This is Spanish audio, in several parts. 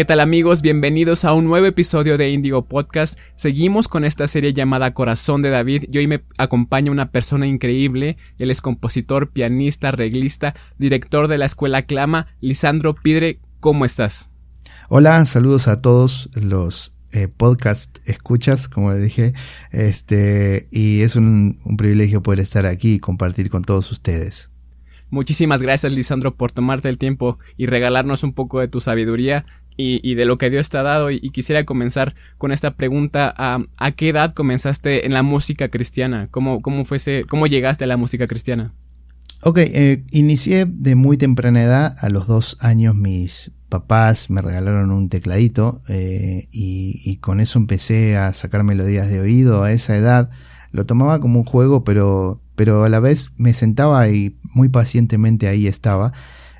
¿Qué tal amigos? Bienvenidos a un nuevo episodio de Indigo Podcast. Seguimos con esta serie llamada Corazón de David y hoy me acompaña una persona increíble. Él es compositor, pianista, arreglista, director de la escuela Clama. Lisandro Pidre, ¿cómo estás? Hola, saludos a todos los eh, podcast escuchas, como dije, este, y es un, un privilegio poder estar aquí y compartir con todos ustedes. Muchísimas gracias, Lisandro, por tomarte el tiempo y regalarnos un poco de tu sabiduría y, de lo que Dios te ha dado. Y, quisiera comenzar con esta pregunta: ¿a, qué edad comenzaste en la música cristiana? ¿Cómo, cómo, fuese, cómo llegaste a la música cristiana? Ok, eh, inicié de muy temprana edad. A los dos años mis papás me regalaron un tecladito eh, y, con eso empecé a sacar melodías de oído a esa edad. Lo tomaba como un juego, pero, pero a la vez me sentaba y muy pacientemente ahí estaba.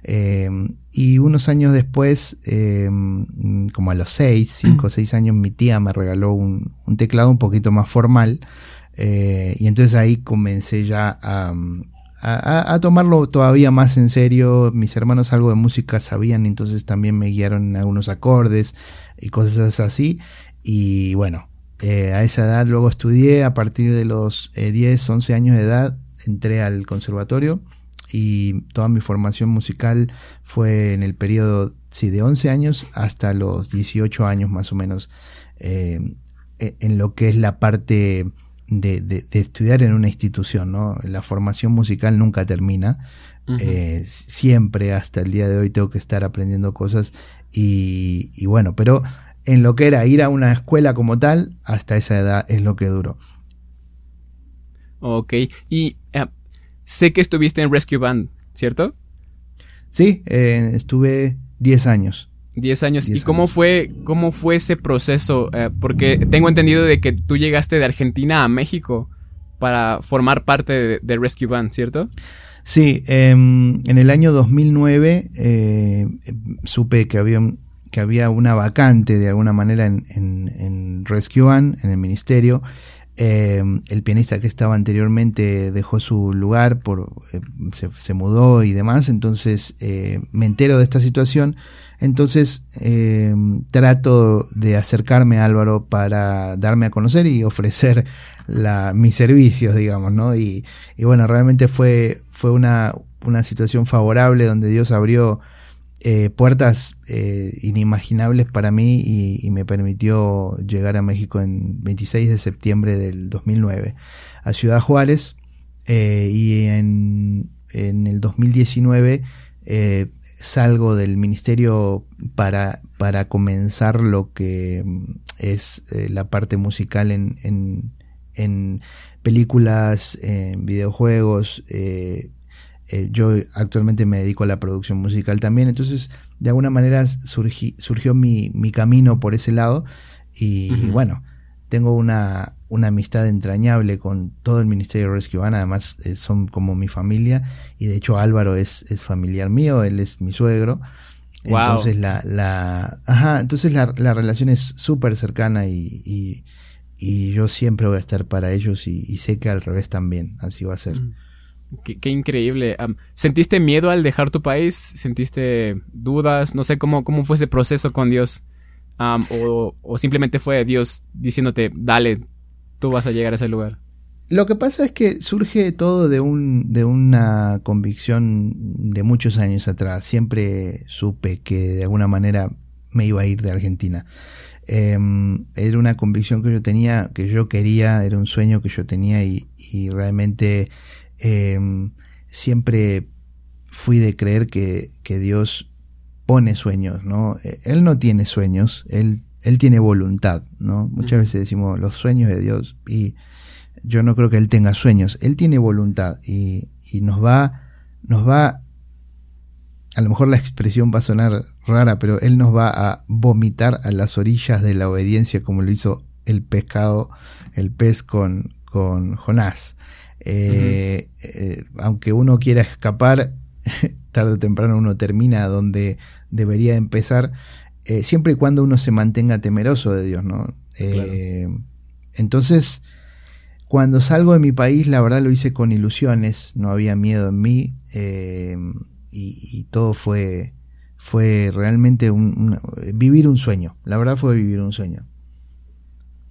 Em, y unos años después, em, como a los 6, 5 o 6 años, mi tía me regaló un, teclado un poquito más formal. Eh, y entonces ahí comencé ya a, a, tomarlo todavía más en serio. Mis hermanos algo de música sabían, entonces también me guiaron en algunos acordes y cosas así. Y bueno, eh, a esa edad luego estudié, a partir de los 10, eh, 11 años de edad, entré al conservatorio y toda mi formación musical fue en el periodo sí, de 11 años hasta los 18 años más o menos, eh, e, en lo que es la parte de, estudiar en una institución. ¿no? La formación musical nunca termina. Eh, siempre hasta el día de hoy tengo que estar aprendiendo cosas y, y bueno, pero en lo que era ir a una escuela como tal, hasta esa edad es lo que duró. Ok, y Sé que estuviste en Rescue Band, ¿cierto? Sí, eh, estuve 10 años. 10 años. ¿Y cómo fue, cómo fue ese proceso? Eh, porque tengo entendido de que tú llegaste de Argentina a México para formar parte de, Rescue Band, ¿cierto? Sí, em, en el año 2009 eh, supe que había, que había una vacante de alguna manera en, en Rescue Band, en el ministerio, eh, el pianista que estaba anteriormente dejó su lugar, por, eh, se, mudó y demás, entonces eh, me entero de esta situación, entonces trato de acercarme a Álvaro para darme a conocer y ofrecer mis servicios, digamos, ¿no? Y, y bueno, realmente fue, fue una, una situación favorable donde Dios abrió eh, puertas eh, inimaginables para mí y, me permitió llegar a México en 26 de septiembre del 2009 a Ciudad Juárez eh, y en, en, el 2019 salgo del ministerio para, para comenzar lo que es la parte musical en, en, en películas, en videojuegos, eh, yo actualmente me dedico a la producción musical también, entonces de alguna manera surgió mi, camino por ese lado y bueno, tengo una, una, amistad entrañable con todo el Ministerio de Rescue Band, además eh, son como mi familia y de hecho Álvaro es, es familiar mío, él es mi suegro. Entonces la, la, ajá, entonces la, la relación es súper cercana y, y, yo siempre voy a estar para ellos y, sé que al revés también, así va a ser. Qué, increíble. ¿Sentiste miedo al dejar tu país? ¿Sentiste dudas? No sé cómo, cómo fue ese proceso con Dios. o, simplemente fue Dios diciéndote, dale, tú vas a llegar a ese lugar. Lo que pasa es que surge todo de, un, de una convicción de muchos años atrás. Siempre supe que de alguna manera me iba a ir de Argentina. Em, era una convicción que yo tenía, que yo quería, era un sueño que yo tenía y realmente Em, siempre fui de creer que, Dios pone sueños, ¿no? E, él no tiene sueños, Él, él tiene voluntad, ¿no? Muchas veces decimos los sueños de Dios y yo no creo que Él tenga sueños, Él tiene voluntad y, y nos va, nos va, a lo mejor la expresión va a sonar rara, pero Él nos va a vomitar a las orillas de la obediencia como lo hizo el pescado, el pez con, con Jonás. Eh, eh, aunque uno quiera escapar, tarde o temprano uno termina donde debería empezar, eh, siempre y cuando uno se mantenga temeroso de Dios, ¿no? Entonces, cuando salgo de mi país, la verdad lo hice con ilusiones, no había miedo en mí y, todo fue, fue realmente un, vivir un sueño. La verdad fue vivir un sueño.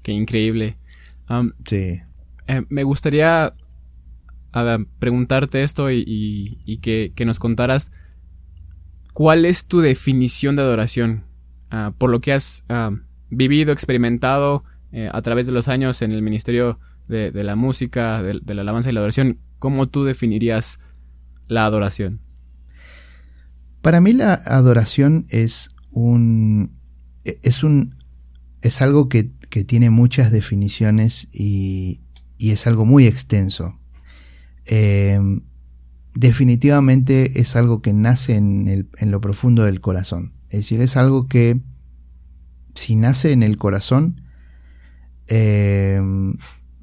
Qué increíble. sí. Eh, me gustaría preguntarte esto y, que, nos contaras cuál es tu definición de adoración. Ah, por lo que has ah, vivido, experimentado eh, a través de los años en el ministerio de, la música, de, de, la alabanza y la adoración, ¿cómo tú definirías la adoración? Para mí la adoración es un e, es un es algo que, tiene muchas definiciones y, es algo muy extenso. Em, definitivamente es algo que nace en, lo profundo del corazón. Es decir, es algo que si nace en el corazón, em,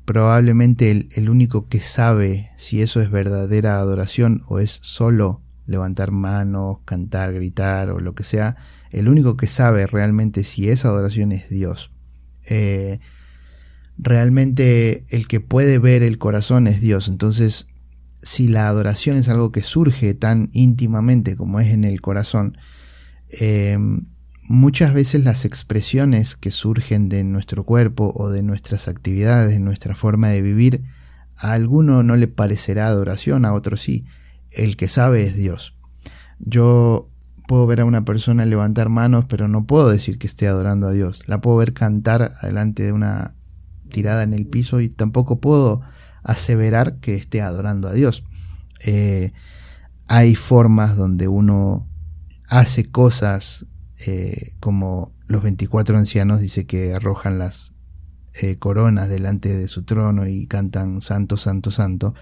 probablemente el, único que sabe si eso es verdadera adoración o es solo levantar manos, cantar, gritar o lo que sea, el único que sabe realmente si esa adoración es Dios. Eh, realmente el que puede ver el corazón es Dios. Entonces, si la adoración es algo que surge tan íntimamente como es en el corazón, eh, muchas veces las expresiones que surgen de nuestro cuerpo o de nuestras actividades, de nuestra forma de vivir, a alguno no le parecerá adoración, a otro sí el que sabe es Dios. Yo puedo ver a una persona levantar manos, pero no puedo decir que esté adorando a Dios. La puedo ver cantar delante de una tirada en el piso y tampoco puedo aseverar que esté adorando a Dios. Eh, hay formas donde uno hace cosas eh, como los 24 ancianos dice que arrojan las eh, coronas delante de su trono y cantan santo, santo, santo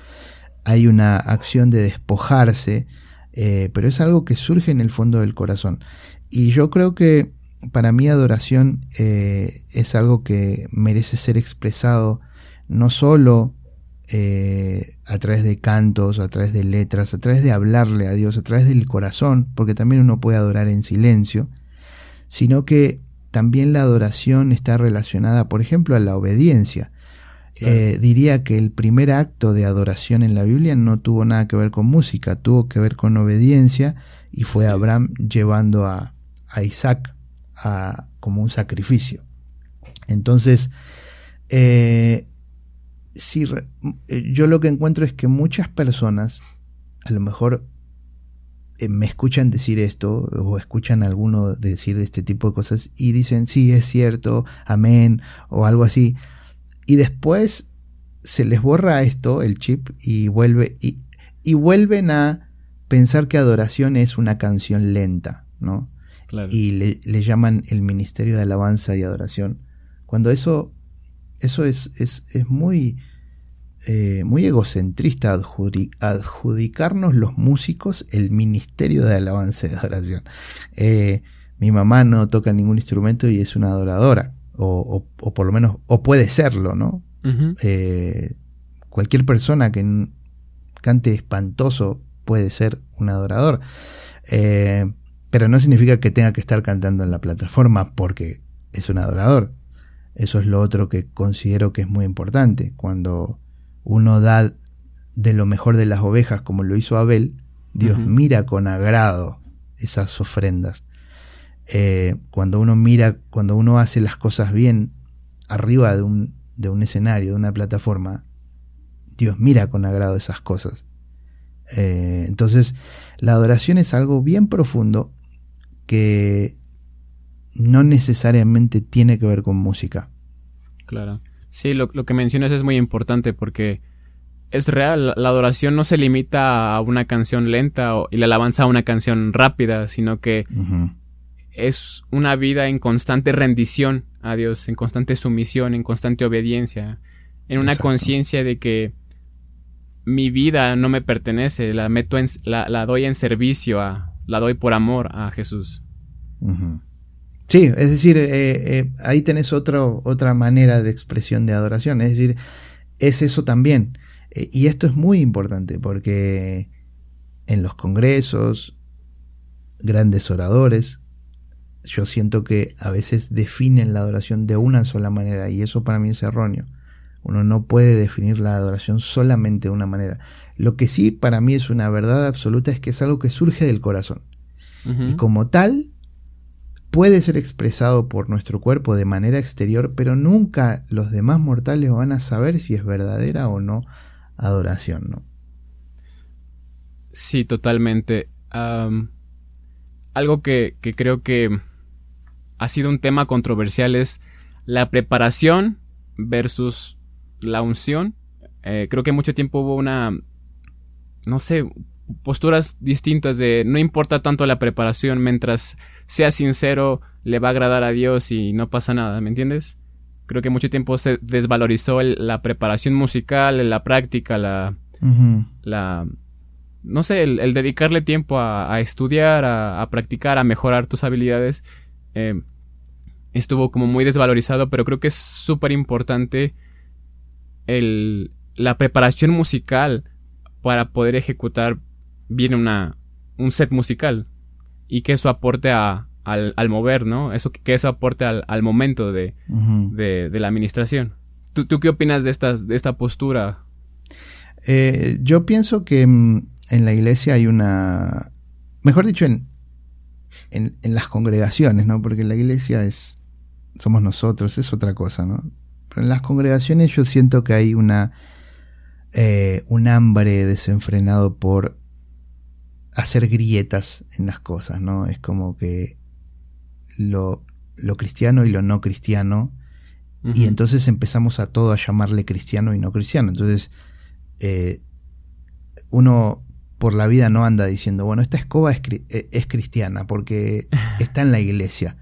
hay una acción de despojarse, pero es algo que surge en el fondo del corazón. Y yo creo que para mí adoración es algo que merece ser expresado no solo eh, a través de cantos, a través de letras, a través de hablarle a Dios, a través del corazón, porque también uno puede adorar en silencio, sino que también la adoración está relacionada, por ejemplo, a la obediencia. Eh, diría que el primer acto de adoración en la Biblia no tuvo nada que ver con música, tuvo que ver con obediencia y fue Abraham llevando a, Isaac a, como un sacrificio. Entonces, eh, eh, yo lo que encuentro es que muchas personas, a lo mejor me escuchan decir esto o escuchan a alguno decir este tipo de cosas y dicen, sí, es cierto, amén, o algo así, y después se les borra esto, el chip, y, vuelve, y, y vuelven a pensar que adoración es una canción lenta, ¿no? Y le, llaman el ministerio de alabanza y adoración. Cuando eso, eso es, es, es muy, eh, muy egocentrista adjudicarnos los músicos el ministerio de alabanza y adoración. Eh, mi mamá no toca ningún instrumento y es una adoradora o, por lo menos, o puede serlo, ¿no? Eh, cualquier persona que cante espantoso puede ser un adorador. Eh, pero no significa que tenga que estar cantando en la plataforma porque es un adorador. Eso es lo otro que considero que es muy importante. Cuando uno da de lo mejor de las ovejas, como lo hizo Abel, Dios mira con agrado esas ofrendas. Eh, cuando uno mira, cuando uno hace las cosas bien arriba de un, de un escenario, de una plataforma, Dios mira con agrado esas cosas. Eh, entonces, la adoración es algo bien profundo que no necesariamente tiene que ver con música. Claro. Sí, lo, que mencionas es muy importante porque es real. La adoración no se limita a una canción lenta y la alabanza a una canción rápida, sino que es una vida en constante rendición a Dios, en constante sumisión, en constante obediencia, en una conciencia de que mi vida no me pertenece, la meto en, la, doy en servicio a, la doy por amor a Jesús. Sí, es decir, eh, eh, ahí tenés otra manera de expresión de adoración, es decir, es eso también. Eh, y esto es muy importante porque en los congresos, grandes oradores, yo siento que a veces definen la adoración de una sola manera y eso para mí es erróneo. Uno no puede definir la adoración solamente de una manera. Lo que sí para mí es una verdad absoluta es que es algo que surge del corazón. Y como tal, puede ser expresado por nuestro cuerpo de manera exterior, pero nunca los demás mortales van a saber si es verdadera o no adoración, ¿no? Sí, totalmente. algo que, creo que ha sido un tema controversial es la preparación versus la unción. Eh, creo que mucho tiempo hubo una, no sé, posturas distintas de no importa tanto la preparación mientras sea sincero le va a agradar a Dios y no pasa nada, ¿me entiendes? Creo que mucho tiempo se desvalorizó la preparación musical, la práctica, la, la no sé, el, dedicarle tiempo a, estudiar, a, practicar, a mejorar tus habilidades, eh, estuvo como muy desvalorizado, pero creo que es súper importante la preparación musical para poder ejecutar bien una, un set musical y que eso aporte a, al, mover, ¿no? Eso, que eso aporte al, al momento de, de, la administración. ¿Tú, ¿Tú, qué opinas de, estas, de esta postura? Eh, yo pienso que mm, en la iglesia hay una, mejor dicho, en, en, las congregaciones, ¿no? Porque la iglesia es, somos nosotros, es otra cosa, ¿no? Pero en las congregaciones yo siento que hay una, eh, un hambre desenfrenado por hacer grietas en las cosas, ¿no? Es como que lo, lo cristiano y lo no cristiano, y entonces empezamos a todo a llamarle cristiano y no cristiano. Entonces, eh, uno por la vida no anda diciendo, bueno, esta escoba eh, es, cristiana porque está en la iglesia.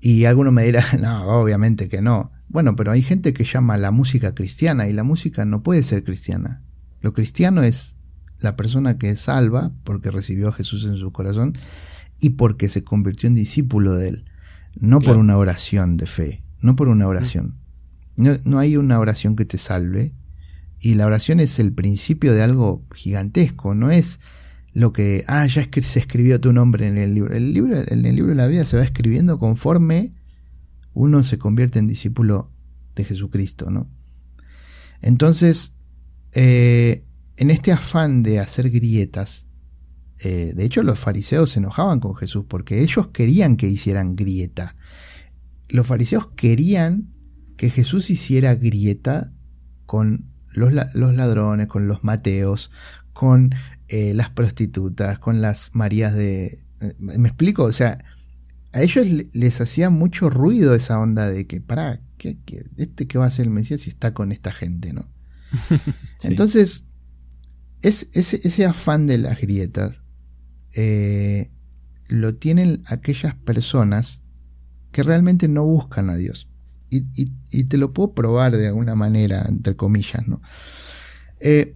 Y alguno me dirá, no, obviamente que no. Bueno, pero hay gente que llama la música cristiana y la música no puede ser cristiana. Lo cristiano es la persona que es salva porque recibió a Jesús en su corazón y porque se convirtió en discípulo de él. No por una oración de fe, no por una oración. No, no hay una oración que te salve, y la oración es el principio de algo gigantesco, no es lo que, ah, ya se escribió tu nombre en el libro. El libro, en el libro de la vida se va escribiendo conforme uno se convierte en discípulo de Jesucristo, ¿no? Entonces, eh, en este afán de hacer grietas, eh, de hecho los fariseos se enojaban con Jesús porque ellos querían que hicieran grieta. Los fariseos querían que Jesús hiciera grieta con los, ladrones, con los mateos, con eh, las prostitutas, con las Marías de... Eh, ¿Me explico? O sea, a ellos les hacía mucho ruido esa onda de que, pará, ¿qué, este que va a ser el Mesías si está con esta gente, ¿no? Entonces, es, ese, afán de las grietas eh, lo tienen aquellas personas que realmente no buscan a Dios y, te lo puedo probar de alguna manera, entre comillas, ¿no? Eh,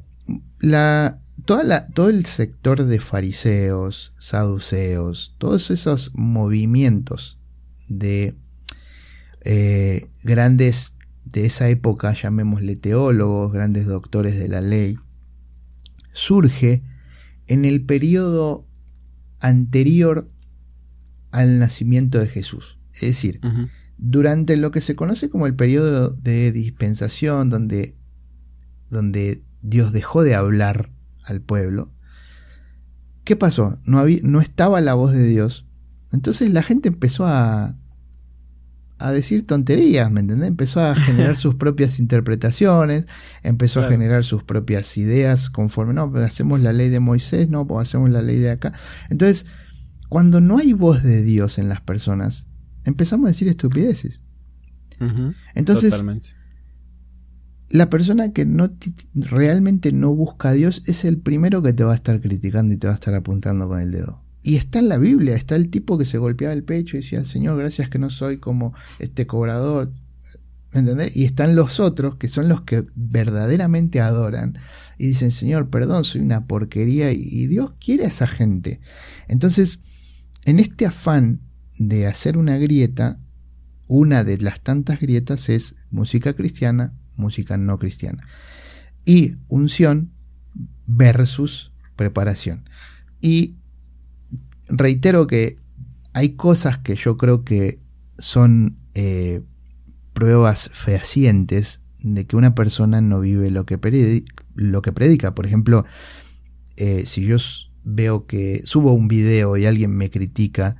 la, toda todo el sector de fariseos, saduceos, todos esos movimientos de eh, grandes de esa época, llamémosle teólogos, grandes doctores de la ley, surge en el periodo anterior al nacimiento de Jesús. Es decir, durante lo que se conoce como el periodo de dispensación, donde, donde Dios dejó de hablar al pueblo, ¿qué pasó? No, había, no estaba la voz de Dios. Entonces la gente empezó a, a decir tonterías, ¿me entendés? Empezó a generar sus propias interpretaciones, empezó a generar sus propias ideas conforme, no, pues hacemos la ley de Moisés, no, pues hacemos la ley de acá. Entonces, cuando no hay voz de Dios en las personas, empezamos a decir estupideces. Entonces, la persona que no realmente no busca a Dios es el primero que te va a estar criticando y te va a estar apuntando con el dedo. Y está en la Biblia, está el tipo que se golpeaba el pecho y decía, Señor, gracias que no soy como este cobrador. ¿Me entendés? Y están los otros, que son los que verdaderamente adoran, y dicen, Señor, perdón, soy una porquería, y Dios quiere a esa gente. Entonces, en este afán de hacer una grieta, una de las tantas grietas es música cristiana, música no cristiana. Y unción versus preparación. Y reitero que hay cosas que yo creo que son eh, pruebas fehacientes de que una persona no vive lo que, predica. Lo que predica. Por ejemplo, eh, si yo veo que subo un video y alguien me critica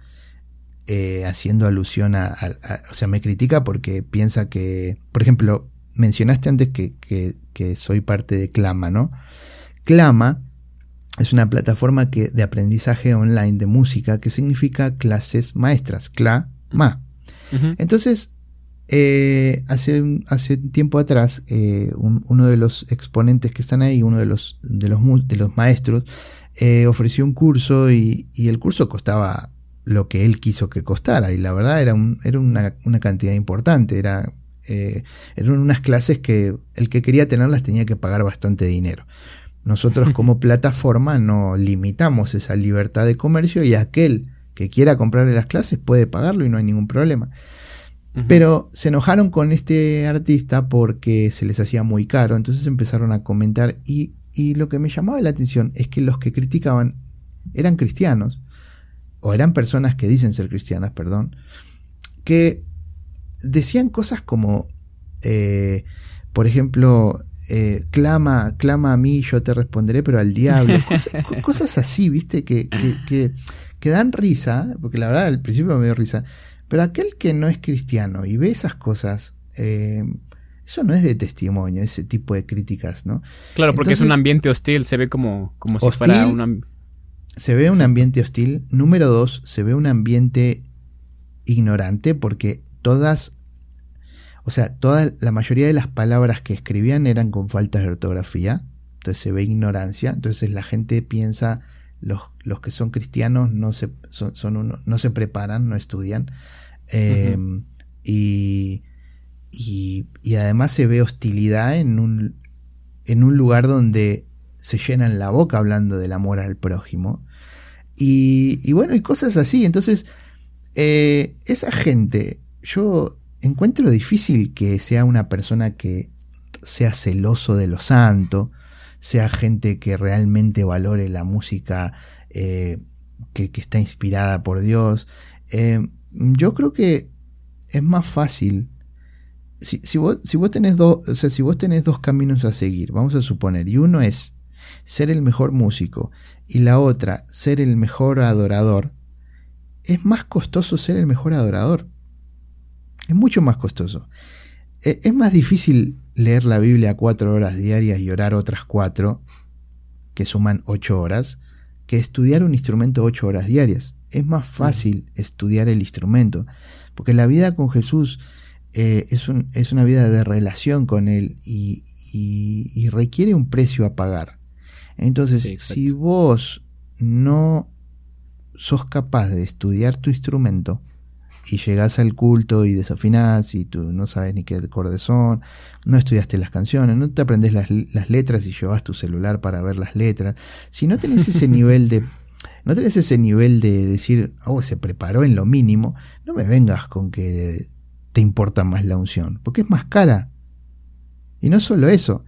eh, haciendo alusión a, O sea, me critica porque piensa que... Por ejemplo, mencionaste antes que, que soy parte de Clama, ¿no? Clama es una plataforma que, de aprendizaje online de música que significa clases maestras, CLA, MA. Entonces, eh, hace, hace tiempo atrás, eh, uno de los exponentes que están ahí, uno de los, de los, de los maestros, eh, ofreció un curso y, el curso costaba lo que él quiso que costara. Y la verdad era, era una, una, cantidad importante. Era, eran unas clases que el que quería tenerlas tenía que pagar bastante dinero. Nosotros como plataforma no limitamos esa libertad de comercio y aquel que quiera comprarle las clases puede pagarlo y no hay ningún problema. Pero se enojaron con este artista porque se les hacía muy caro, entonces empezaron a comentar y, y lo que me llamaba la atención es que los que criticaban eran cristianos, o eran personas que dicen ser cristianas, perdón, que decían cosas como, eh, por ejemplo, eh, clama, clama a mí, yo te responderé, pero al diablo. Cosas, así, viste, que, que, que, dan risa, porque la verdad al principio me dio risa, pero aquel que no es cristiano y ve esas cosas, eh, eso no es de testimonio, ese tipo de críticas, ¿no? Claro, porque es un ambiente hostil, se ve como, como si fuera un... Se ve un ambiente hostil. Número dos, se ve un ambiente ignorante porque todas o sea, toda la mayoría de las palabras que escribían eran con faltas de ortografía, entonces se ve ignorancia, entonces la gente piensa, los, los que son cristianos no se, son, no se preparan, no estudian, em, y, y, además se ve hostilidad en un, en un lugar donde se llenan la boca hablando del amor al prójimo. Y, y bueno, y cosas así. Entonces, eh, esa gente, yo encuentro difícil que sea una persona que sea celoso de lo santo, sea gente que realmente valore la música eh, que, está inspirada por Dios. Eh, yo creo que es más fácil. Si, vos, si, vos tenés dos, si vos tenés dos caminos a seguir, vamos a suponer, y uno es ser el mejor músico y la otra ser el mejor adorador, es más costoso ser el mejor adorador. Es mucho más costoso. E, es más difícil leer la Biblia cuatro horas diarias y orar otras cuatro, que suman ocho horas, que estudiar un instrumento ocho horas diarias. Es más fácil estudiar el instrumento, porque la vida con Jesús eh, es, es, una vida de relación con Él y, requiere un precio a pagar. Entonces, si vos no sos capaz de estudiar tu instrumento, y llegás al culto y desafinás y tú no sabes ni qué acordes son, no estudiaste las canciones, no te aprendes las, letras y llevas tu celular para ver las letras. Si no tenés ese nivel de no tenés ese nivel de decir, oh, se preparó en lo mínimo, no me vengas con que te importa más la unción, porque es más cara. Y no solo eso,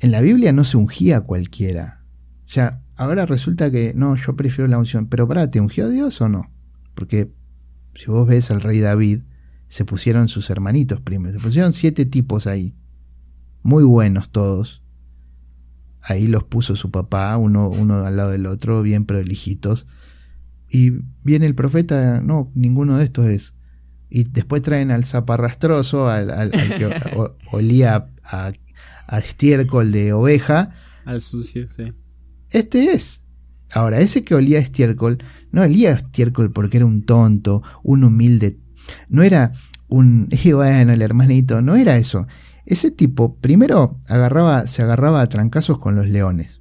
en la Biblia no se ungía a cualquiera. O sea, ahora resulta que no, yo prefiero la unción, pero para, ¿te ungió Dios o no? Porque si vos ves al rey David, se pusieron sus hermanitos primero. Se pusieron siete tipos ahí. Muy buenos todos. Ahí los puso su papá, uno, uno al lado del otro, bien prolijitos. Y viene el profeta, no, ninguno de estos es. Y después traen al zaparrastroso, al, al, que olía a, a estiércol de oveja. Al sucio, sí. Este es. Ahora, ese que olía a estiércol no olía a estiércol porque era un tonto, un humilde. No era un, y bueno, el hermanito, no era eso. Ese tipo primero agarraba, se agarraba a trancazos con los leones.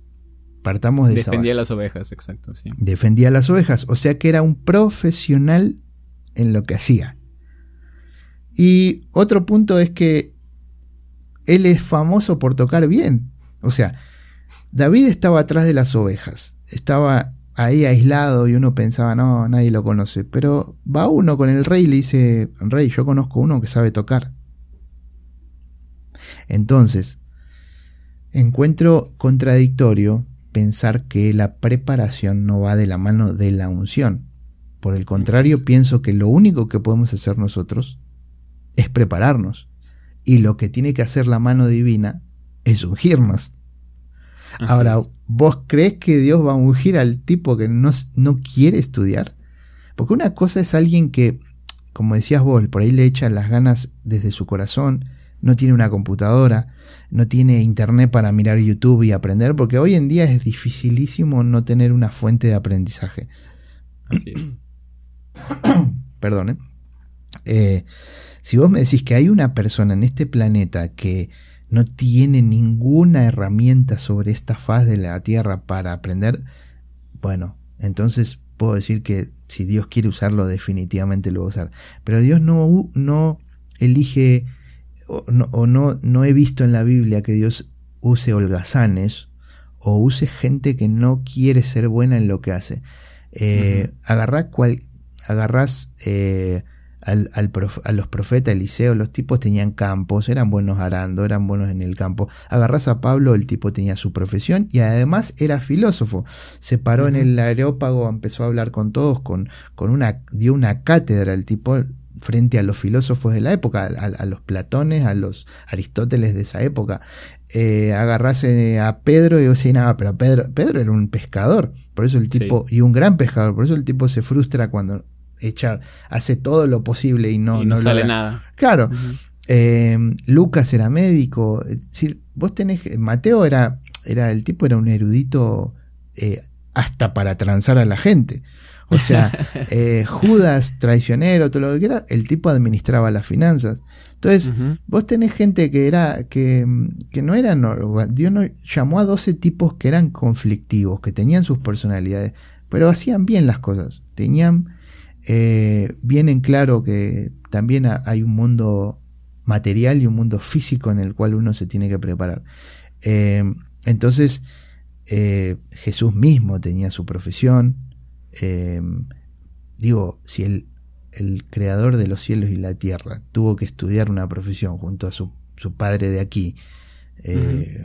Partamos de Defendía las ovejas, exacto, sí. Defendía las ovejas, o sea que era un profesional en lo que hacía. Y otro punto es que él es famoso por tocar bien. O sea, David estaba atrás de las ovejas, estaba ahí aislado y uno pensaba, no, nadie lo conoce. Pero va uno con el rey y le dice, rey, yo conozco uno que sabe tocar. Entonces, encuentro contradictorio pensar que la preparación no va de la mano de la unción. Por el contrario, pienso que lo único que podemos hacer nosotros es prepararnos. Y lo que tiene que hacer la mano divina es ungirnos. Ahora, ¿vos crees que Dios va a ungir al tipo que no, no quiere estudiar? Porque una cosa es alguien que, como decías vos, por ahí le echa las ganas desde su corazón, no tiene una computadora, no tiene internet para mirar YouTube y aprender, porque hoy en día es dificilísimo no tener una fuente de aprendizaje. Así Perdón, ¿eh? ¿eh? Si vos me decís que hay una persona en este planeta que no tiene ninguna herramienta sobre esta faz de la Tierra para aprender, bueno, entonces puedo decir que si Dios quiere usarlo, definitivamente lo va a usar. Pero Dios no, no elige o, no, no, he visto en la Biblia que Dios use holgazanes o use gente que no quiere ser buena en lo que hace. Eh, cual, agarrás eh, al, a los profetas Eliseo, los tipos tenían campos, eran buenos arando, eran buenos en el campo. Agarrás a Pablo, el tipo tenía su profesión y además era filósofo. Se paró en el aerópago, empezó a hablar con todos, con, con una, dio una cátedra el tipo frente a los filósofos de la época, a, los Platones, a los Aristóteles de esa época. Eh, agarrase a Pedro y yo decía, nada, pero Pedro, Pedro era un pescador, por eso el tipo, y un gran pescador, por eso el tipo se frustra cuando echa, hace todo lo posible y no, no, sale nada. Claro. Eh, Lucas era médico. Es decir, vos tenés. Mateo era. era el tipo era un erudito eh, hasta para transar a la gente. O sea, eh, Judas, traicionero, todo lo que quiera, el tipo administraba las finanzas. Entonces, vos tenés gente que era, que, que no eran, Dios no, llamó a 12 tipos que eran conflictivos, que tenían sus personalidades, pero hacían bien las cosas. Tenían eh, bien en claro que también hay un mundo material y un mundo físico en el cual uno se tiene que preparar. Eh, entonces, eh, Jesús mismo tenía su profesión. digo, si el, el, creador de los cielos y la tierra tuvo que estudiar una profesión junto a su, su padre de aquí,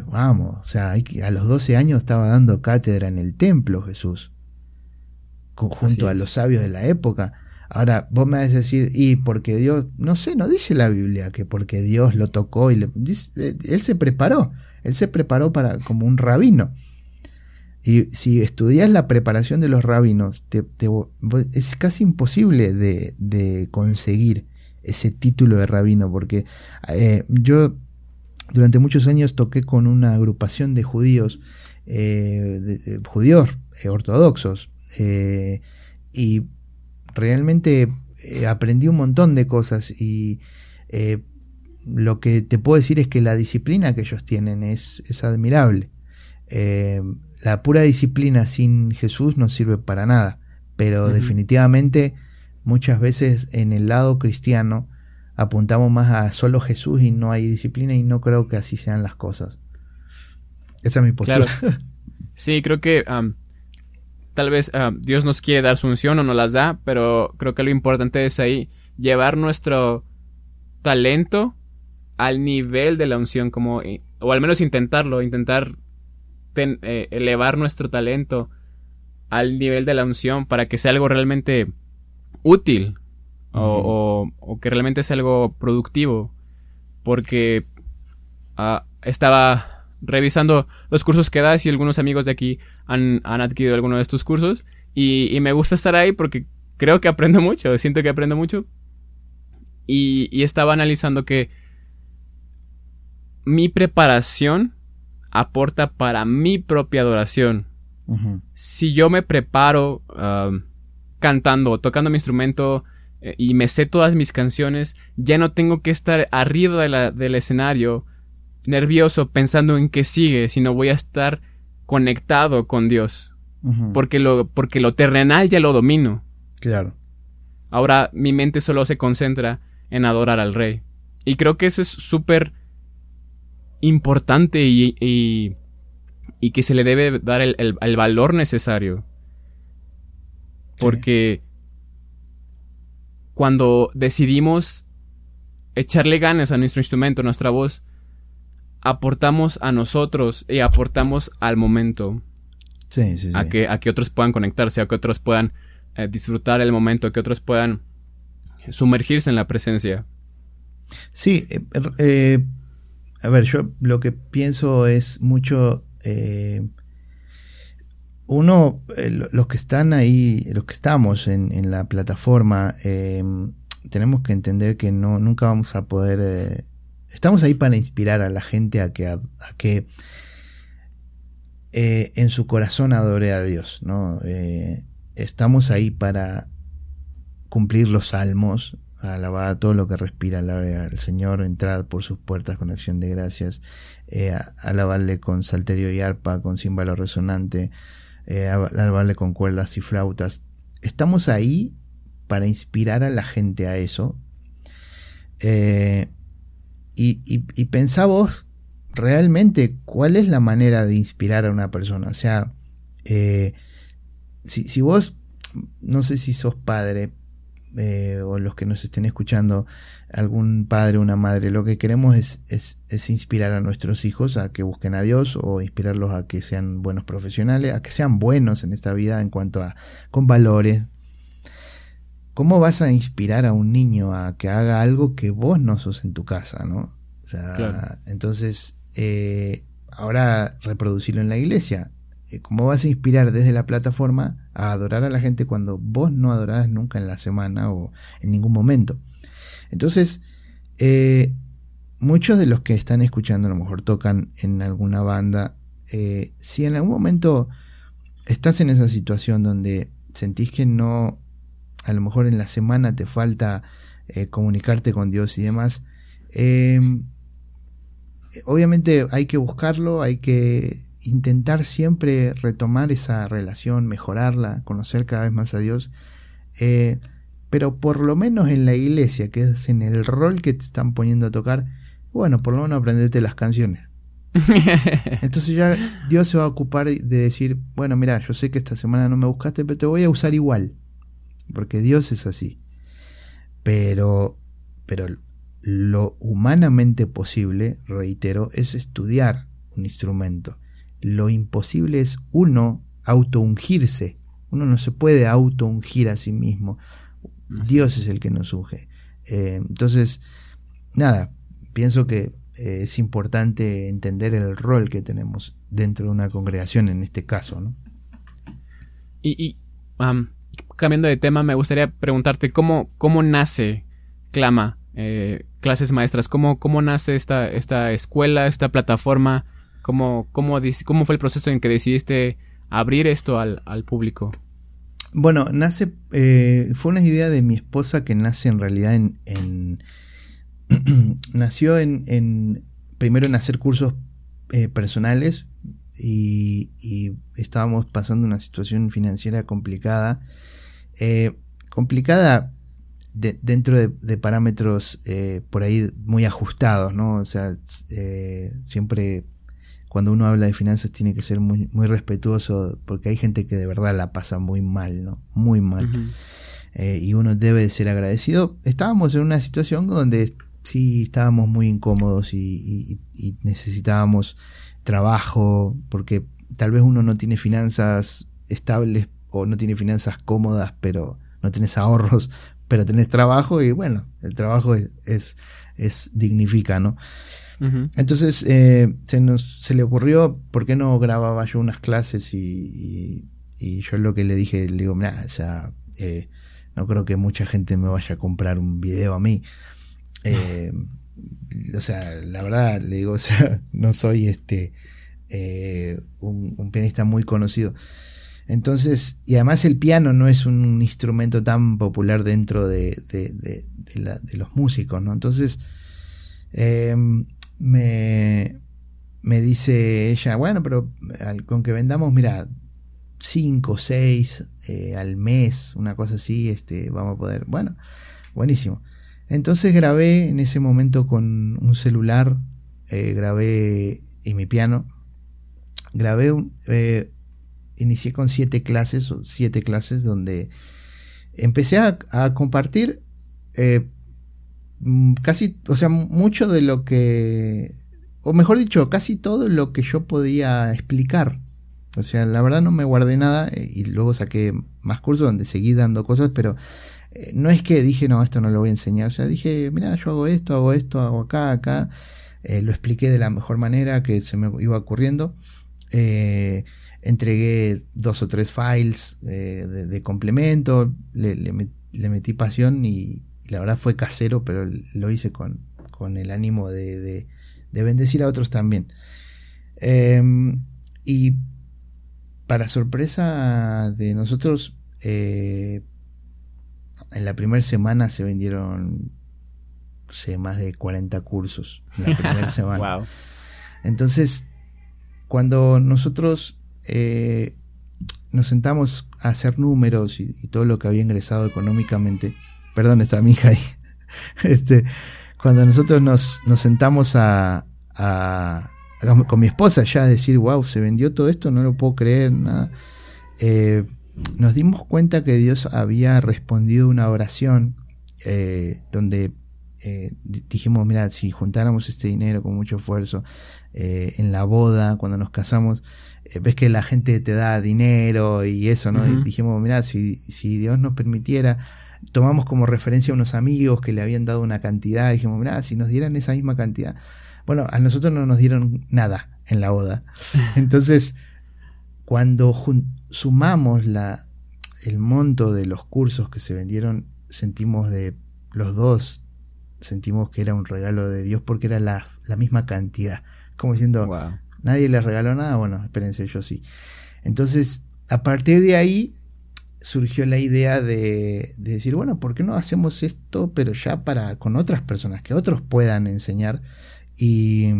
vamos, o sea, a los 12 años estaba dando cátedra en el templo Jesús junto a los sabios de la época. Ahora, vos me vas a decir, y porque Dios, no sé, no dice la Biblia que porque Dios lo tocó y le, eh, él se preparó, él se preparó para como un rabino. Y si estudias la preparación de los rabinos, es casi imposible de, conseguir ese título de rabino, porque eh, yo durante muchos años toqué con una agrupación de judíos, eh, judíos ortodoxos, eh, y realmente eh, aprendí un montón de cosas y eh, lo que te puedo decir es que la disciplina que ellos tienen es, es admirable. la pura disciplina sin Jesús no sirve para nada, pero definitivamente muchas veces en el lado cristiano apuntamos más a solo Jesús y no hay disciplina y no creo que así sean las cosas. Esa es mi postura. Sí, creo que tal vez ah, Dios nos quiere dar su unción o no las da, pero creo que lo importante es ahí llevar nuestro talento al nivel de la unción, como, eh, o al menos intentarlo, intentar eh, elevar nuestro talento al nivel de la unción para que sea algo realmente útil o, que realmente sea algo productivo. Porque ah, estaba revisando los cursos que das y algunos amigos de aquí han, adquirido alguno de estos cursos. Y, me gusta estar ahí porque creo que aprendo mucho, siento que aprendo mucho. Y, estaba analizando que mi preparación aporta para mi propia adoración. Si yo me preparo um, cantando, tocando mi instrumento eh, y me sé todas mis canciones, ya no tengo que estar arriba del escenario nervioso pensando en qué sigue, sino voy a estar conectado con Dios. porque, lo, porque lo terrenal ya lo domino. Claro. Ahora mi mente solo se concentra en adorar al Rey. Y creo que eso es súper importante y, y, que se le debe dar el, valor necesario. Porque cuando decidimos echarle ganas a nuestro instrumento, a nuestra voz, aportamos a nosotros y aportamos al momento. Sí, sí, sí. A que, a que otros puedan conectarse, a que otros puedan eh, disfrutar el momento, a que otros puedan sumergirse en la presencia. Sí, eh, eh, a ver, yo lo que pienso es mucho uno, los que están ahí, los que estamos en, la plataforma, tenemos que entender que no, nunca vamos a poder... estamos ahí para inspirar a la gente a que, a, que en su corazón adore a Dios. ¿no? estamos ahí para cumplir los salmos, alabar todo lo que respira, al Señor, entrad por sus puertas con acción de gracias, eh, alabarle con salterio y arpa, con címbalo resonante, eh, alabarle con cuerdas y flautas. Estamos ahí para inspirar a la gente a eso. Eh, y, y, pensá vos realmente cuál es la manera de inspirar a una persona. O sea, si, si vos, no sé si sos padre, eh, o los que nos estén escuchando, algún padre una madre, lo que queremos es, es, inspirar a nuestros hijos a que busquen a Dios o inspirarlos a que sean buenos profesionales, a que sean buenos en esta vida en cuanto a con valores. ¿Cómo vas a inspirar a un niño a que haga algo que vos no sos en tu casa, no? O sea, entonces, eh, ahora reproducirlo en la iglesia. Eh, ¿Cómo vas a inspirar desde la plataforma a adorar a la gente cuando vos no adorás nunca en la semana o en ningún momento? Entonces, eh, muchos de los que están escuchando a lo mejor tocan en alguna banda. Eh, si en algún momento estás en esa situación donde sentís que no, a lo mejor en la semana te falta comunicarte con Dios y demás, obviamente hay que buscarlo, hay que intentar siempre retomar esa relación, mejorarla, conocer cada vez más a Dios, eh, pero por lo menos en la iglesia, que es en el rol que te están poniendo a tocar, bueno, por lo menos aprendete las canciones. Entonces ya Dios se va a ocupar de decir, bueno, mira, yo sé que esta semana no me buscaste, pero te voy a usar igual, porque Dios es así. Pero, pero lo humanamente posible, reitero, es estudiar un instrumento lo imposible es uno auto-ungirse. Uno no se puede auto-ungir a sí mismo. Dios es el que nos unge. Eh, entonces, nada, pienso que eh, es importante entender el rol que tenemos dentro de una congregación en este caso. ¿no? Y, cambiando de tema, me gustaría preguntarte cómo, cómo nace Clama, eh, clases maestras, cómo, cómo nace esta, esta escuela, esta plataforma ¿Cómo, cómo, cómo fue el proceso en que decidiste abrir esto al, público? Bueno, nace, eh, fue una idea de mi esposa que nace en realidad en, nació en, primero en hacer cursos eh, personales y, estábamos pasando una situación financiera complicada, eh, complicada dentro de, parámetros por ahí muy ajustados, ¿no? O sea, siempre cuando uno habla de finanzas tiene que ser muy, muy respetuoso porque hay gente que de verdad la pasa muy mal, ¿no? Muy mal. Eh, y uno debe de ser agradecido. Estábamos en una situación donde sí estábamos muy incómodos y, necesitábamos trabajo porque tal vez uno no tiene finanzas estables o no tiene finanzas cómodas, pero no tienes ahorros, pero tenés trabajo y bueno, el trabajo es, es, es dignifica, ¿no? Entonces eh, se, nos, se le ocurrió, ¿por qué no grababa yo unas clases? Y, yo lo que le dije, le digo, mira, ya, eh, no creo que mucha gente me vaya a comprar un video a mí. Eh, o sea, la verdad, le digo, o sea, no soy este un, pianista muy conocido. Entonces, y además el piano no es un instrumento tan popular dentro de, los músicos, ¿no? Entonces, me, me dice ella, bueno, pero con que vendamos, mira, 5, 6 eh, al mes, una cosa así, este, vamos a poder. Bueno, buenísimo. Entonces grabé en ese momento con un celular, eh, grabé en mi piano, grabé, un, eh, inicié con siete clases, siete clases donde empecé a, compartir Mm, casi, o sea, mucho de lo que, o mejor dicho, casi todo lo que yo podía explicar. O sea, la verdad no me guardé nada eh, y luego saqué más cursos donde seguí dando cosas, pero eh, no es que dije, no, esto no lo voy a enseñar. O sea, dije, mira, yo hago esto, hago esto, hago acá, acá. Eh, lo expliqué de la mejor manera que se me iba ocurriendo. Eh, entregué dos o tres files eh, de, complemento, le, metí pasión y, la verdad fue casero, pero lo hice con, con el ánimo de, bendecir a otros también. Em, y para sorpresa de nosotros, eh, en la primera semana se vendieron más de 40 cursos. En la primera semana. Entonces, cuando nosotros eh, nos sentamos a hacer números y, todo lo que había ingresado económicamente, perdón, está mi hija ahí. este, cuando nosotros nos, sentamos a, con mi esposa ya a decir, wow, se vendió todo esto, no lo puedo creer, nada. Eh, nos dimos cuenta que Dios había respondido una oración eh, donde dijimos, mira, si juntáramos este dinero con mucho esfuerzo en la boda, cuando nos casamos, ves que la gente te da dinero y eso, ¿no? Y dijimos, mira, si, si Dios nos permitiera tomamos como referencia a unos amigos que le habían dado una cantidad, y dijimos, mira, si nos dieran esa misma cantidad. Bueno, a nosotros no nos dieron nada en la boda. Entonces, cuando sumamos la, el monto de los cursos que se vendieron, sentimos de los dos, sentimos que era un regalo de Dios porque era la, misma cantidad. Como diciendo, nadie les regaló nada, bueno, espérense, yo sí. Entonces, a partir de ahí, surgió la idea de, decir, bueno, ¿por qué no hacemos esto, pero ya para con otras personas, que otros puedan enseñar? Y,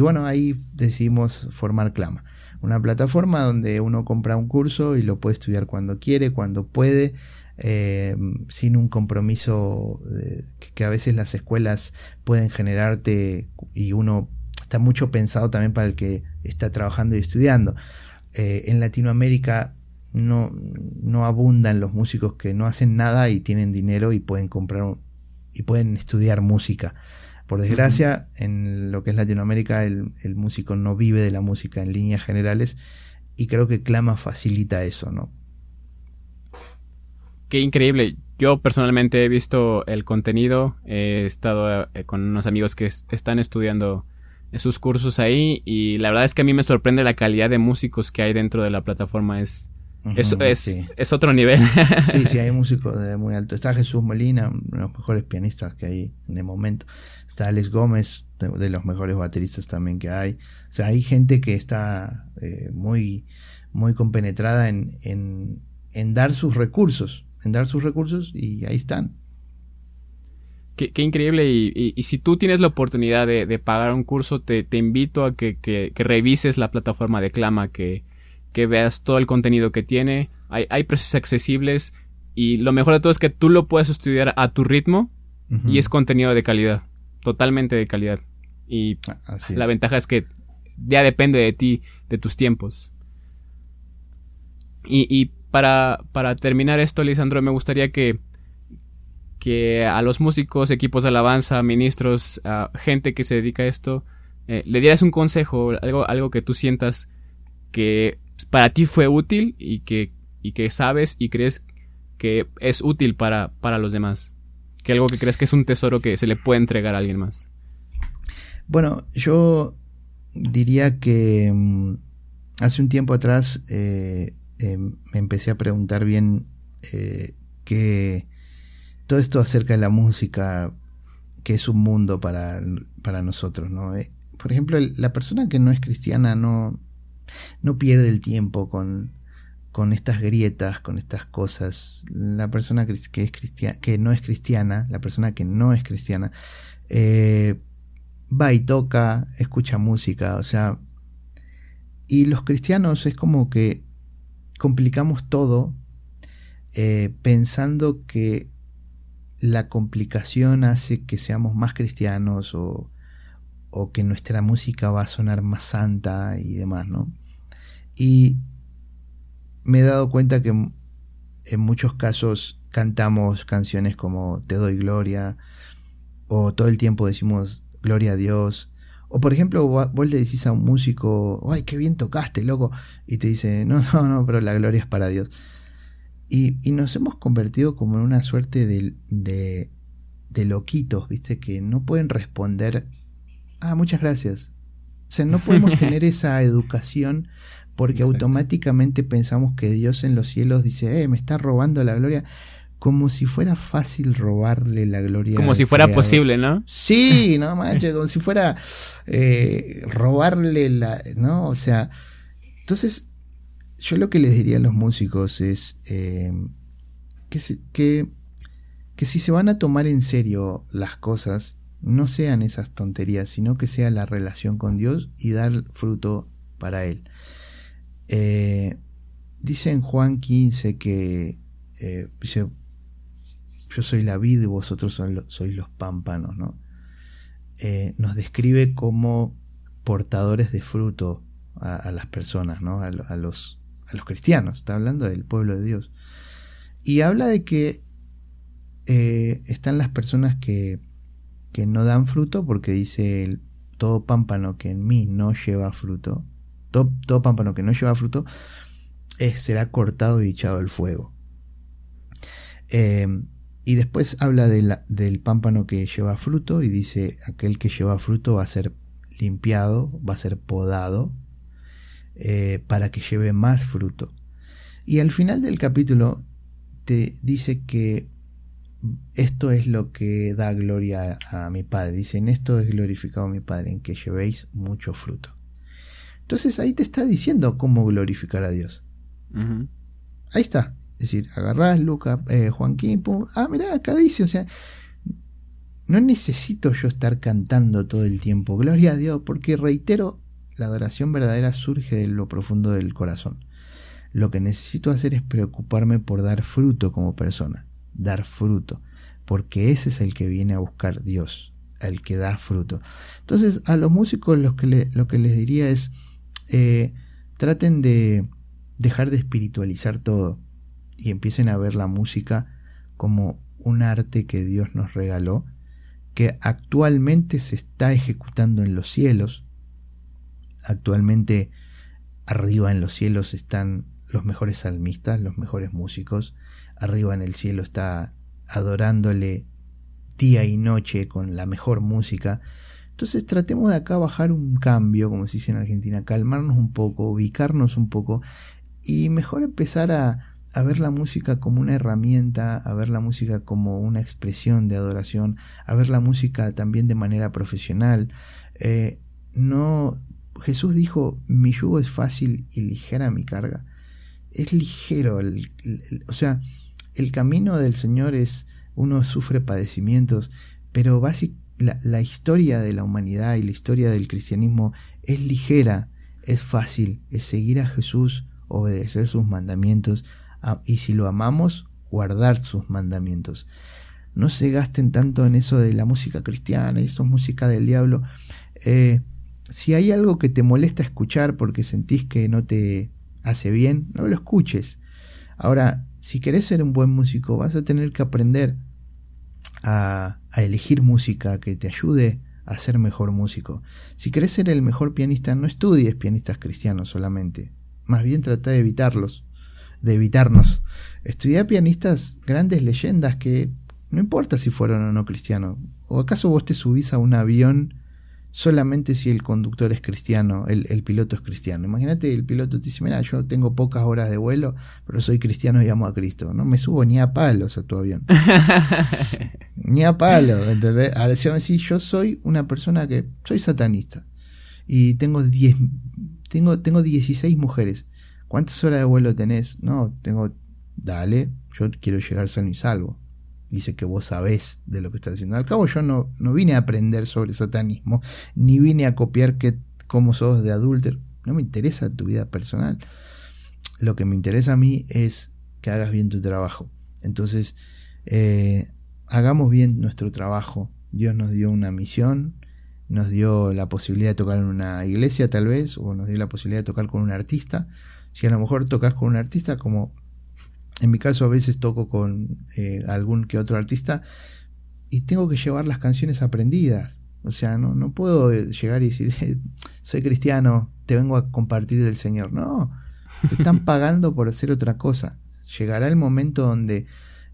bueno, ahí decidimos formar Clama, una plataforma donde uno compra un curso y lo puede estudiar cuando quiere, cuando puede, eh, sin un compromiso que a veces las escuelas pueden generarte y uno está mucho pensado también para el que está trabajando y estudiando. Eh, en Latinoamérica no, no abundan los músicos que no hacen nada y tienen dinero y pueden comprar y pueden estudiar música. Por desgracia, en lo que es Latinoamérica, el, músico no vive de la música en líneas generales y creo que Clama facilita eso, ¿no? Qué increíble. Yo personalmente he visto el contenido, he estado eh, con unos amigos que están estudiando sus cursos ahí y la verdad es que a mí me sorprende la calidad de músicos que hay dentro de la plataforma. Es, es, otro nivel. sí, sí, hay músicos de muy alto. Está Jesús Molina, uno de los mejores pianistas que hay en el momento. Está Alex Gómez, de, los mejores bateristas también que hay. O sea, hay gente que está eh, muy, muy compenetrada en, en, dar sus recursos. En dar sus recursos y ahí están. Qué, increíble. Y, si tú tienes la oportunidad de, pagar un curso, te, te invito a que, que, revises la plataforma de Clama, que, que veas todo el contenido que tiene. Hay, hay precios accesibles y lo mejor de todo es que tú lo puedes estudiar a tu ritmo y es contenido de calidad, totalmente de calidad. Y la ventaja es que ya depende de ti, de tus tiempos. Y, y para, para terminar esto, Lisandro, me gustaría que, que a los músicos, equipos de alabanza, ministros, gente que se dedica a esto, eh, le dieras un consejo, algo, algo que tú sientas que para ti fue útil y que, y que sabes y crees que es útil para, para los demás. Que algo que crees que es un tesoro que se le puede entregar a alguien más. Bueno, yo diría que mm, hace un tiempo atrás eh, eh, me empecé a preguntar bien eh, que todo esto acerca de la música, que es un mundo para, para nosotros, ¿no? por ejemplo, la persona que no es cristiana no, no pierde el tiempo con, con estas grietas, con estas cosas. La persona que, es que no es cristiana, la persona que no es cristiana, eh, va y toca, escucha música, o sea, y los cristianos es como que complicamos todo eh, pensando que la complicación hace que seamos más cristianos o, o que nuestra música va a sonar más santa y demás, ¿no? Y me he dado cuenta que en muchos casos cantamos canciones como Te doy gloria, o todo el tiempo decimos gloria a Dios, o por ejemplo vos le decís a un músico, ay, qué bien tocaste, loco, y te dice, no, no, no, pero la gloria es para Dios. Y, y nos hemos convertido como en una suerte de, de, de loquitos, ¿viste? Que no pueden responder ah, muchas gracias. O sea, no podemos tener esa educación porque automáticamente pensamos que Dios en los cielos dice, eh, me está robando la gloria, como si fuera fácil robarle la gloria. Como si fuera posible, ¿no? Sí, no manches, como si fuera eh, robarle la, ¿no? O sea, entonces yo lo que les diría a los músicos es eh, que, que, si se van a tomar en serio las cosas, no sean esas tonterías, sino que sea la relación con Dios y dar fruto para Él. Eh, dice en Juan 15 que eh, dice, yo soy la vid y vosotros sois los pámpanos, ¿no? Eh, nos describe como portadores de fruto a, las personas, ¿no? A, los, a los cristianos, está hablando del pueblo de Dios. Y habla de que están las personas que que no dan fruto, porque dice el, todo pámpano que en mí no lleva fruto, todo, todo pámpano que no lleva fruto, es, será cortado y echado al fuego. Em, y después habla del pámpano que lleva fruto y dice aquel que lleva fruto va a ser limpiado, va a ser podado eh, para que lleve más fruto. Y al final del capítulo te dice que esto es lo que da gloria a, mi Padre. Dicen, esto es glorificado mi Padre, en que llevéis mucho fruto. Entonces ahí te está diciendo cómo glorificar a Dios. Ahí está. Es decir, agarrás Lucas, eh, Joaquín, ah, mirá, acá dice, o sea, no necesito yo estar cantando todo el tiempo, gloria a Dios, porque reitero, la adoración verdadera surge de lo profundo del corazón. Lo que necesito hacer es preocuparme por dar fruto como persona dar fruto, porque ese es el que viene a buscar Dios, el que da fruto. Entonces, a los músicos lo que, lo que les diría es, eh, traten de dejar de espiritualizar todo y empiecen a ver la música como un arte que Dios nos regaló, que actualmente se está ejecutando en los cielos. Actualmente arriba en los cielos están los mejores salmistas, los mejores músicos, arriba en el cielo está adorándole día y noche con la mejor música. Entonces tratemos de acá bajar un cambio, como se dice en Argentina, calmarnos un poco, ubicarnos un poco y mejor empezar a, ver la música como una herramienta, a ver la música como una expresión de adoración, a ver la música también de manera profesional. Eh, no, Jesús dijo, mi yugo es fácil y ligera mi carga. Es ligero, o sea, el camino del Señor es, uno sufre padecimientos, pero la, la historia de la humanidad y la historia del cristianismo es ligera, es fácil, es seguir a Jesús, obedecer sus mandamientos y si lo amamos, guardar sus mandamientos. No se gasten tanto en eso de la música cristiana eso es música del diablo. Eh, si hay algo que te molesta escuchar porque sentís que no te hace bien, no lo escuches. Ahora, si querés ser un buen músico, vas a tener que aprender a, elegir música que te ayude a ser mejor músico. Si querés ser el mejor pianista, no estudies pianistas cristianos solamente. Más bien trata de evitarlos, de evitarnos. Estudia pianistas, grandes leyendas que no importa si fueron o no cristianos. ¿O acaso vos te subís a un avión solamente si el conductor es cristiano, el, piloto es cristiano. Imagínate, el piloto te dice, mira, yo tengo pocas horas de vuelo, pero soy cristiano y amo a Cristo. No me subo ni a palos a tu avión. ni a palos, ¿entendés? Ahora, si yo soy una persona que soy satanista y tengo 10, tengo, tengo 16 mujeres. ¿Cuántas horas de vuelo tenés? No, tengo, dale, yo quiero llegar sano y salvo dice que vos sabés de lo que estás haciendo. Al cabo yo no, no vine a aprender sobre satanismo, ni vine a copiar que, cómo sos de adúltero. No me interesa tu vida personal. Lo que me interesa a mí es que hagas bien tu trabajo. Entonces, eh, hagamos bien nuestro trabajo. Dios nos dio una misión, nos dio la posibilidad de tocar en una iglesia tal vez, o nos dio la posibilidad de tocar con un artista. Si a lo mejor tocas con un artista, como en mi caso a veces toco con eh, algún que otro artista y tengo que llevar las canciones aprendidas. O sea, no, no puedo llegar y decir, soy cristiano, te vengo a compartir del Señor. No, te están pagando por hacer otra cosa. Llegará el momento donde,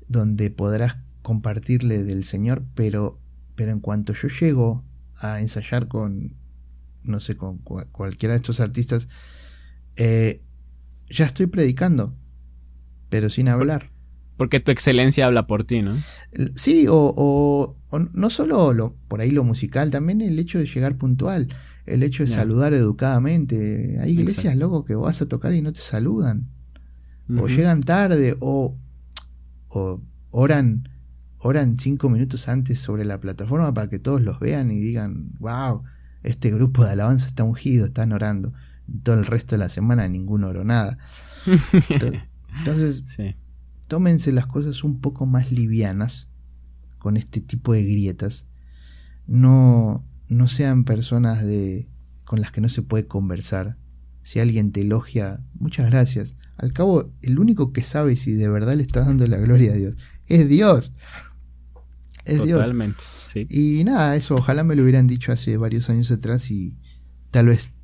donde podrás compartirle del Señor, pero, pero en cuanto yo llego a ensayar con no sé, con cualquiera de estos artistas, eh, ya estoy predicando, pero sin hablar. Porque tu excelencia habla por ti, ¿no? Sí, o, no solo lo, por ahí lo musical, también el hecho de llegar puntual, el hecho de saludar educadamente. Hay iglesias, loco, que vas a tocar y no te saludan. O llegan tarde, o, o oran, oran cinco minutos antes sobre la plataforma para que todos los vean y digan, wow, este grupo de alabanza está ungido, están orando. Todo el resto de la semana ninguno oró nada. Entonces, tómense las cosas un poco más livianas con este tipo de grietas. No, no sean personas de, con las que no se puede conversar. Si alguien te elogia, muchas gracias. Al cabo, el único que sabe si de verdad le estás dando la gloria a Dios es Dios. Es Totalmente, Sí. Y nada, eso ojalá me lo hubieran dicho hace varios años atrás y tal vez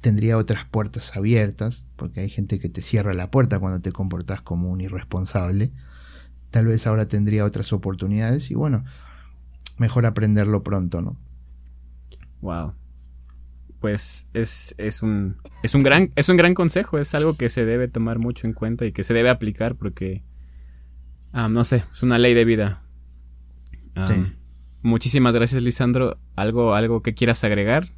tendría otras puertas abiertas, porque hay gente que te cierra la puerta cuando te comportas como un irresponsable. Tal vez ahora tendría otras oportunidades y bueno, mejor aprenderlo pronto, ¿no? Wow. Pues es, es, un, es, un gran, es un gran consejo, es algo que se debe tomar mucho en cuenta y que se debe aplicar porque, ah, no sé, es una ley de vida. Ah, muchísimas gracias, Lisandro. ¿Algo, ¿Algo que quieras agregar?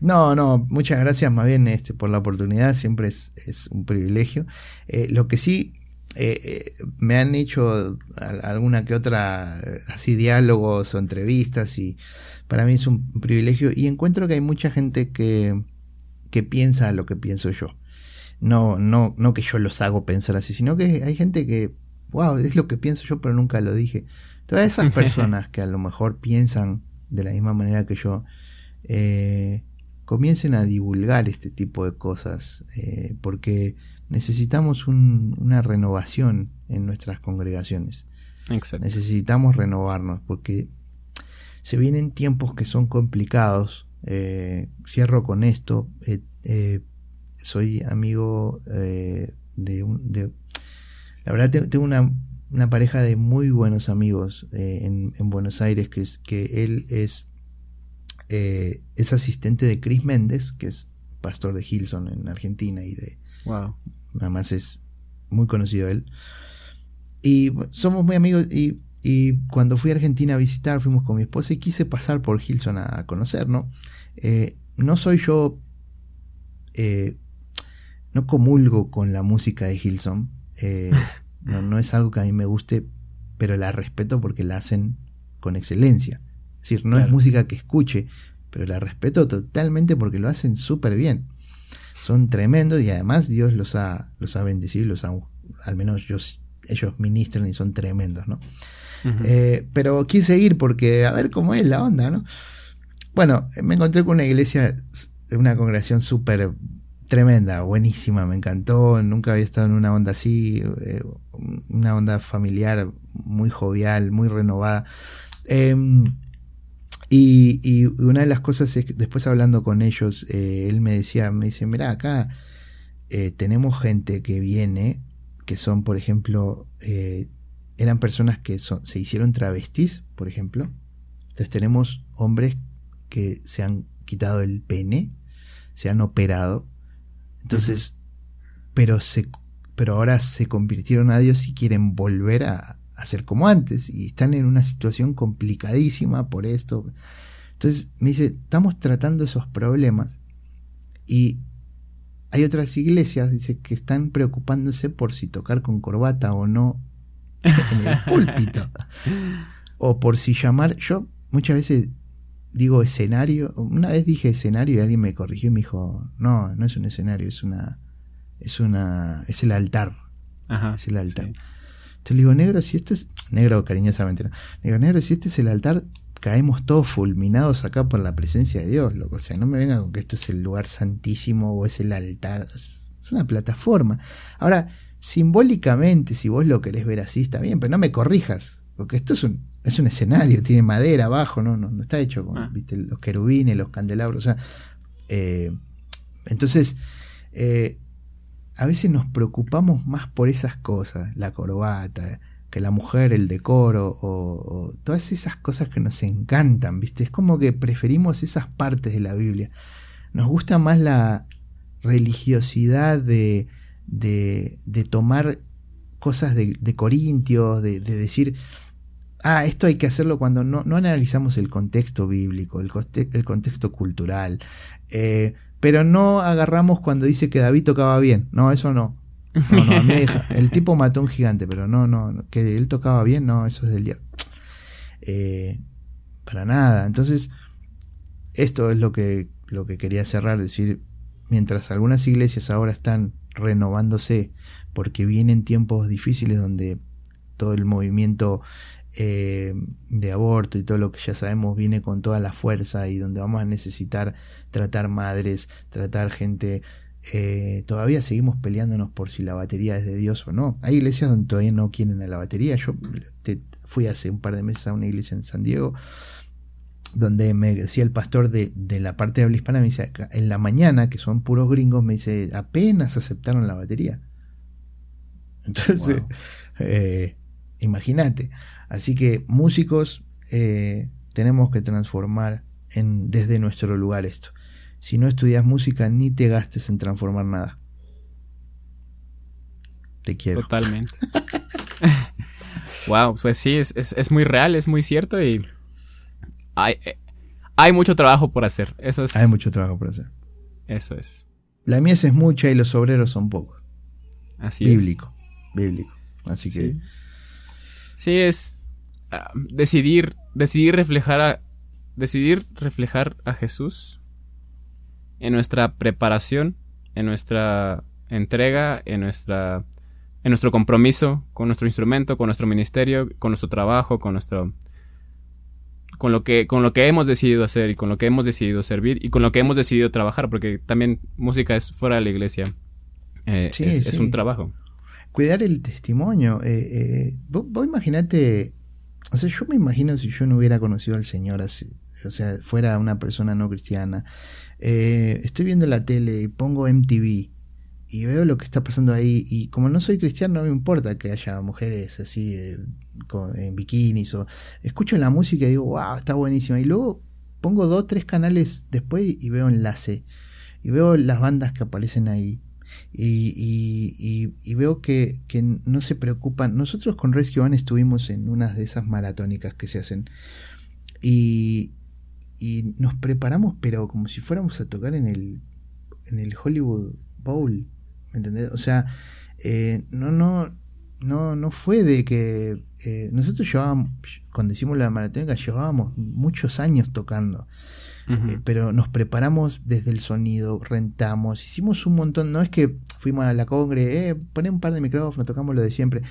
No, no, muchas gracias más bien este, por la oportunidad, siempre es, un privilegio. Eh, lo que sí eh, eh, me han hecho alguna que otra así diálogos o entrevistas y para mí es un privilegio y encuentro que hay mucha gente que, que piensa lo que pienso yo. No, no, no que yo los hago pensar así, sino que hay gente que, wow, es lo que pienso yo, pero nunca lo dije. Todas esas personas que a lo mejor piensan de la misma manera que yo, eh, comiencen a divulgar este tipo de cosas, eh, porque necesitamos una renovación en nuestras congregaciones. Necesitamos renovarnos, porque se vienen tiempos que son complicados. Eh, cierro con esto. Eh, soy amigo de, un, de, La verdad, tengo una, una, pareja de muy buenos amigos en, Buenos Aires, que, es, que él es, es asistente de Chris Méndez, que es pastor de Hilson en Argentina y de... Wow. Además es muy conocido él. Y somos muy amigos y y cuando fui a Argentina a visitar, fuimos con mi esposa y quise pasar por Hilson a, conocer, ¿no? Eh, no soy yo, eh, no comulgo con la música de Hilson, eh, no, es algo que a mí me guste, pero la respeto porque la hacen con excelencia. Es decir, no es música que escuche, pero la respeto totalmente porque lo hacen súper bien. Son tremendos y además Dios los ha, los ha bendecido, los ha, al menos ellos ministran y son tremendos, ¿no? Eh, pero quise ir porque a ver cómo es la onda, ¿no? Bueno, me encontré con una iglesia, una congregación súper tremenda, buenísima, me encantó, nunca había estado en una onda así, eh, una onda familiar muy jovial, muy renovada. Em, y, una de las cosas es que después hablando con ellos, eh, él me decía, me dice, mira, acá tenemos gente que viene, que son, por ejemplo, eran personas que se hicieron travestis, por ejemplo. Entonces tenemos hombres que se han quitado el pene, se han operado. Entonces, pero, se, pero ahora se convirtieron a Dios y quieren volver a, a ser como antes. Y están en una situación complicadísima por esto. Entonces me dice, estamos tratando esos problemas. Y hay otras iglesias, dice, que están preocupándose por si tocar con corbata o no en el púlpito. O por si llamar, yo muchas veces digo escenario, una vez dije escenario y alguien me corrigió y me dijo, no, no es un escenario, es una, es una, es el altar. es el altar. Le digo, negro, si esto es, negro cariñosamente, ¿no? Le digo, negro, si este es el altar, caemos todos fulminados acá por la presencia de Dios, loco. O sea, no me venga con que esto es el lugar santísimo o es el altar. Es una plataforma. Ahora, simbólicamente, si vos lo querés ver así, está bien, pero no me corrijas, porque esto es un, es un escenario, tiene madera abajo, no, no, está hecho con ah. ¿viste? los querubines, los candelabros, o sea, eh, entonces, eh, a veces nos preocupamos más por esas cosas, la corbata, que la mujer, el decoro, o, todas esas cosas que nos encantan, ¿viste? Es como que preferimos esas partes de la Biblia. nos gusta más la religiosidad de, de, de tomar cosas de, Corintios, de, de, decir, ah, esto hay que hacerlo cuando no, no analizamos el contexto bíblico, el, el contexto cultural, eh, pero no agarramos cuando dice que David tocaba bien, no, eso no. No, no, a mí el tipo mató a un gigante, pero no, no, que él tocaba bien, no, eso es del diablo. Eh, para nada. Entonces, esto es lo que, lo que quería cerrar, decir, mientras algunas iglesias ahora están renovándose porque vienen tiempos difíciles donde todo el movimiento eh, de aborto y todo lo que ya sabemos viene con toda la fuerza y donde vamos a necesitar tratar madres, tratar gente. Eh, todavía seguimos peleándonos por si la batería es de Dios o no. Hay iglesias donde todavía no quieren a la batería. Yo fui hace un par de meses a una iglesia en San Diego donde me decía el pastor de, de, la parte de habla hispana, me dice, en la mañana, que son puros gringos, me dice, apenas aceptaron la batería. Entonces, eh, imagínate. Así que músicos eh, tenemos que transformar en, desde nuestro lugar esto. Si no estudias música, ni te gastes en transformar nada. Te quiero. Totalmente. wow, pues sí, es, es, es, muy real, es muy cierto y hay, hay mucho trabajo por hacer. Eso es. Hay mucho trabajo por hacer. Eso es. La mies es mucha y los obreros son pocos. Así bíblico, es. Bíblico. Así que. Sí, sí es uh, decidir, decidir reflejar a, decidir reflejar a Jesús en nuestra preparación, en nuestra entrega, en nuestra en nuestro compromiso con nuestro instrumento, con nuestro ministerio, con nuestro trabajo, con nuestro con lo que con lo que hemos decidido hacer y con lo que hemos decidido servir y con lo que hemos decidido trabajar, porque también música es fuera de la iglesia. Eh, sí, es, sí. es, un trabajo. Cuidar el testimonio. Eh, eh, vos, vos imaginate, o sea, yo me imagino si yo no hubiera conocido al Señor así, o sea, fuera una persona no cristiana. Eh, estoy viendo la tele y pongo MTV y veo lo que está pasando ahí y como no soy cristiano no me importa que haya mujeres así eh, con, en bikinis o escucho la música y digo wow está buenísima y luego pongo dos tres canales después y veo enlace y veo las bandas que aparecen ahí y, y, y, veo que, que, no se preocupan nosotros con Rescue Van estuvimos en unas de esas maratónicas que se hacen y, y nos preparamos pero como si fuéramos a tocar en el en el Hollywood Bowl ¿me entendés? O sea, eh, no, no, no, no fue de que eh, nosotros llevábamos, cuando hicimos la maratónica, llevábamos muchos años tocando. Eh, pero nos preparamos desde el sonido, rentamos, hicimos un montón, no es que fuimos a la congre, eh, poné un par de micrófonos, tocamos lo de siempre.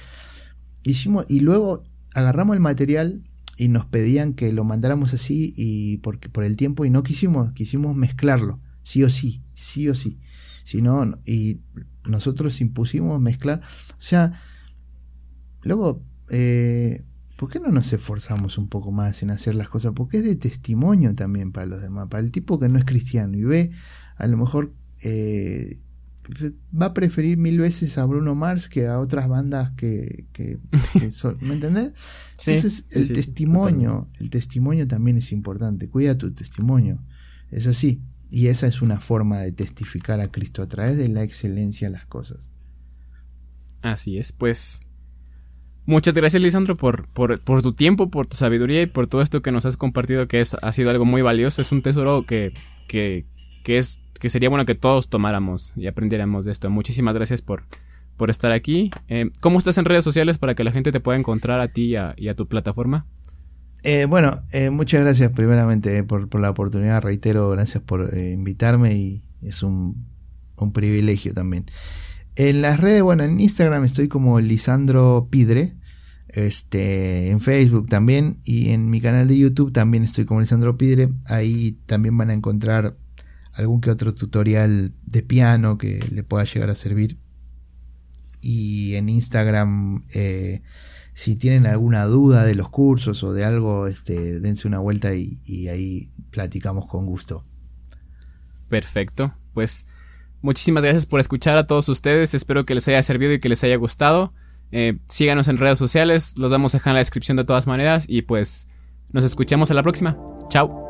Hicimos, y luego agarramos el material y nos pedían que lo mandáramos así y porque por el tiempo y no quisimos, quisimos mezclarlo, sí o sí, sí o sí. Si no, y nosotros impusimos mezclar. O sea, luego, eh, ¿por qué no nos esforzamos un poco más en hacer las cosas? Porque es de testimonio también para los demás, para el tipo que no es cristiano y ve, a lo mejor eh, va a preferir mil veces a Bruno Mars que a otras bandas que, que, que son, ¿me entendés? Sí, Entonces sí, el sí, testimonio, el testimonio también es importante, cuida tu testimonio, es así, y esa es una forma de testificar a Cristo a través de la excelencia de las cosas. Así es, pues Muchas gracias, Lisandro, por, por, tu tiempo, por tu sabiduría y por todo esto que nos has compartido, que es, ha sido algo muy valioso. Es un tesoro que, que, que, es, que sería bueno que todos tomáramos y aprendiéramos de esto. Muchísimas gracias por, por estar aquí. Eh, ¿Cómo estás en redes sociales para que la gente te pueda encontrar a ti y a, y a tu plataforma? Eh, bueno, eh, muchas gracias primeramente eh, por, por, la oportunidad. Reitero, gracias por eh, invitarme y es un, un privilegio también. En las redes, bueno, en Instagram estoy como Lisandro Pidre. Este, en Facebook también. Y en mi canal de YouTube también estoy como Lisandro Pidre. Ahí también van a encontrar algún que otro tutorial de piano que le pueda llegar a servir. Y en Instagram, eh, si tienen alguna duda de los cursos o de algo, este, dense una vuelta y, y ahí platicamos con gusto. Perfecto. Pues Muchísimas gracias por escuchar a todos ustedes. Espero que les haya servido y que les haya gustado. Eh, síganos en redes sociales. Los vamos a dejar en la descripción de todas maneras. Y pues nos escuchamos a la próxima. Chao.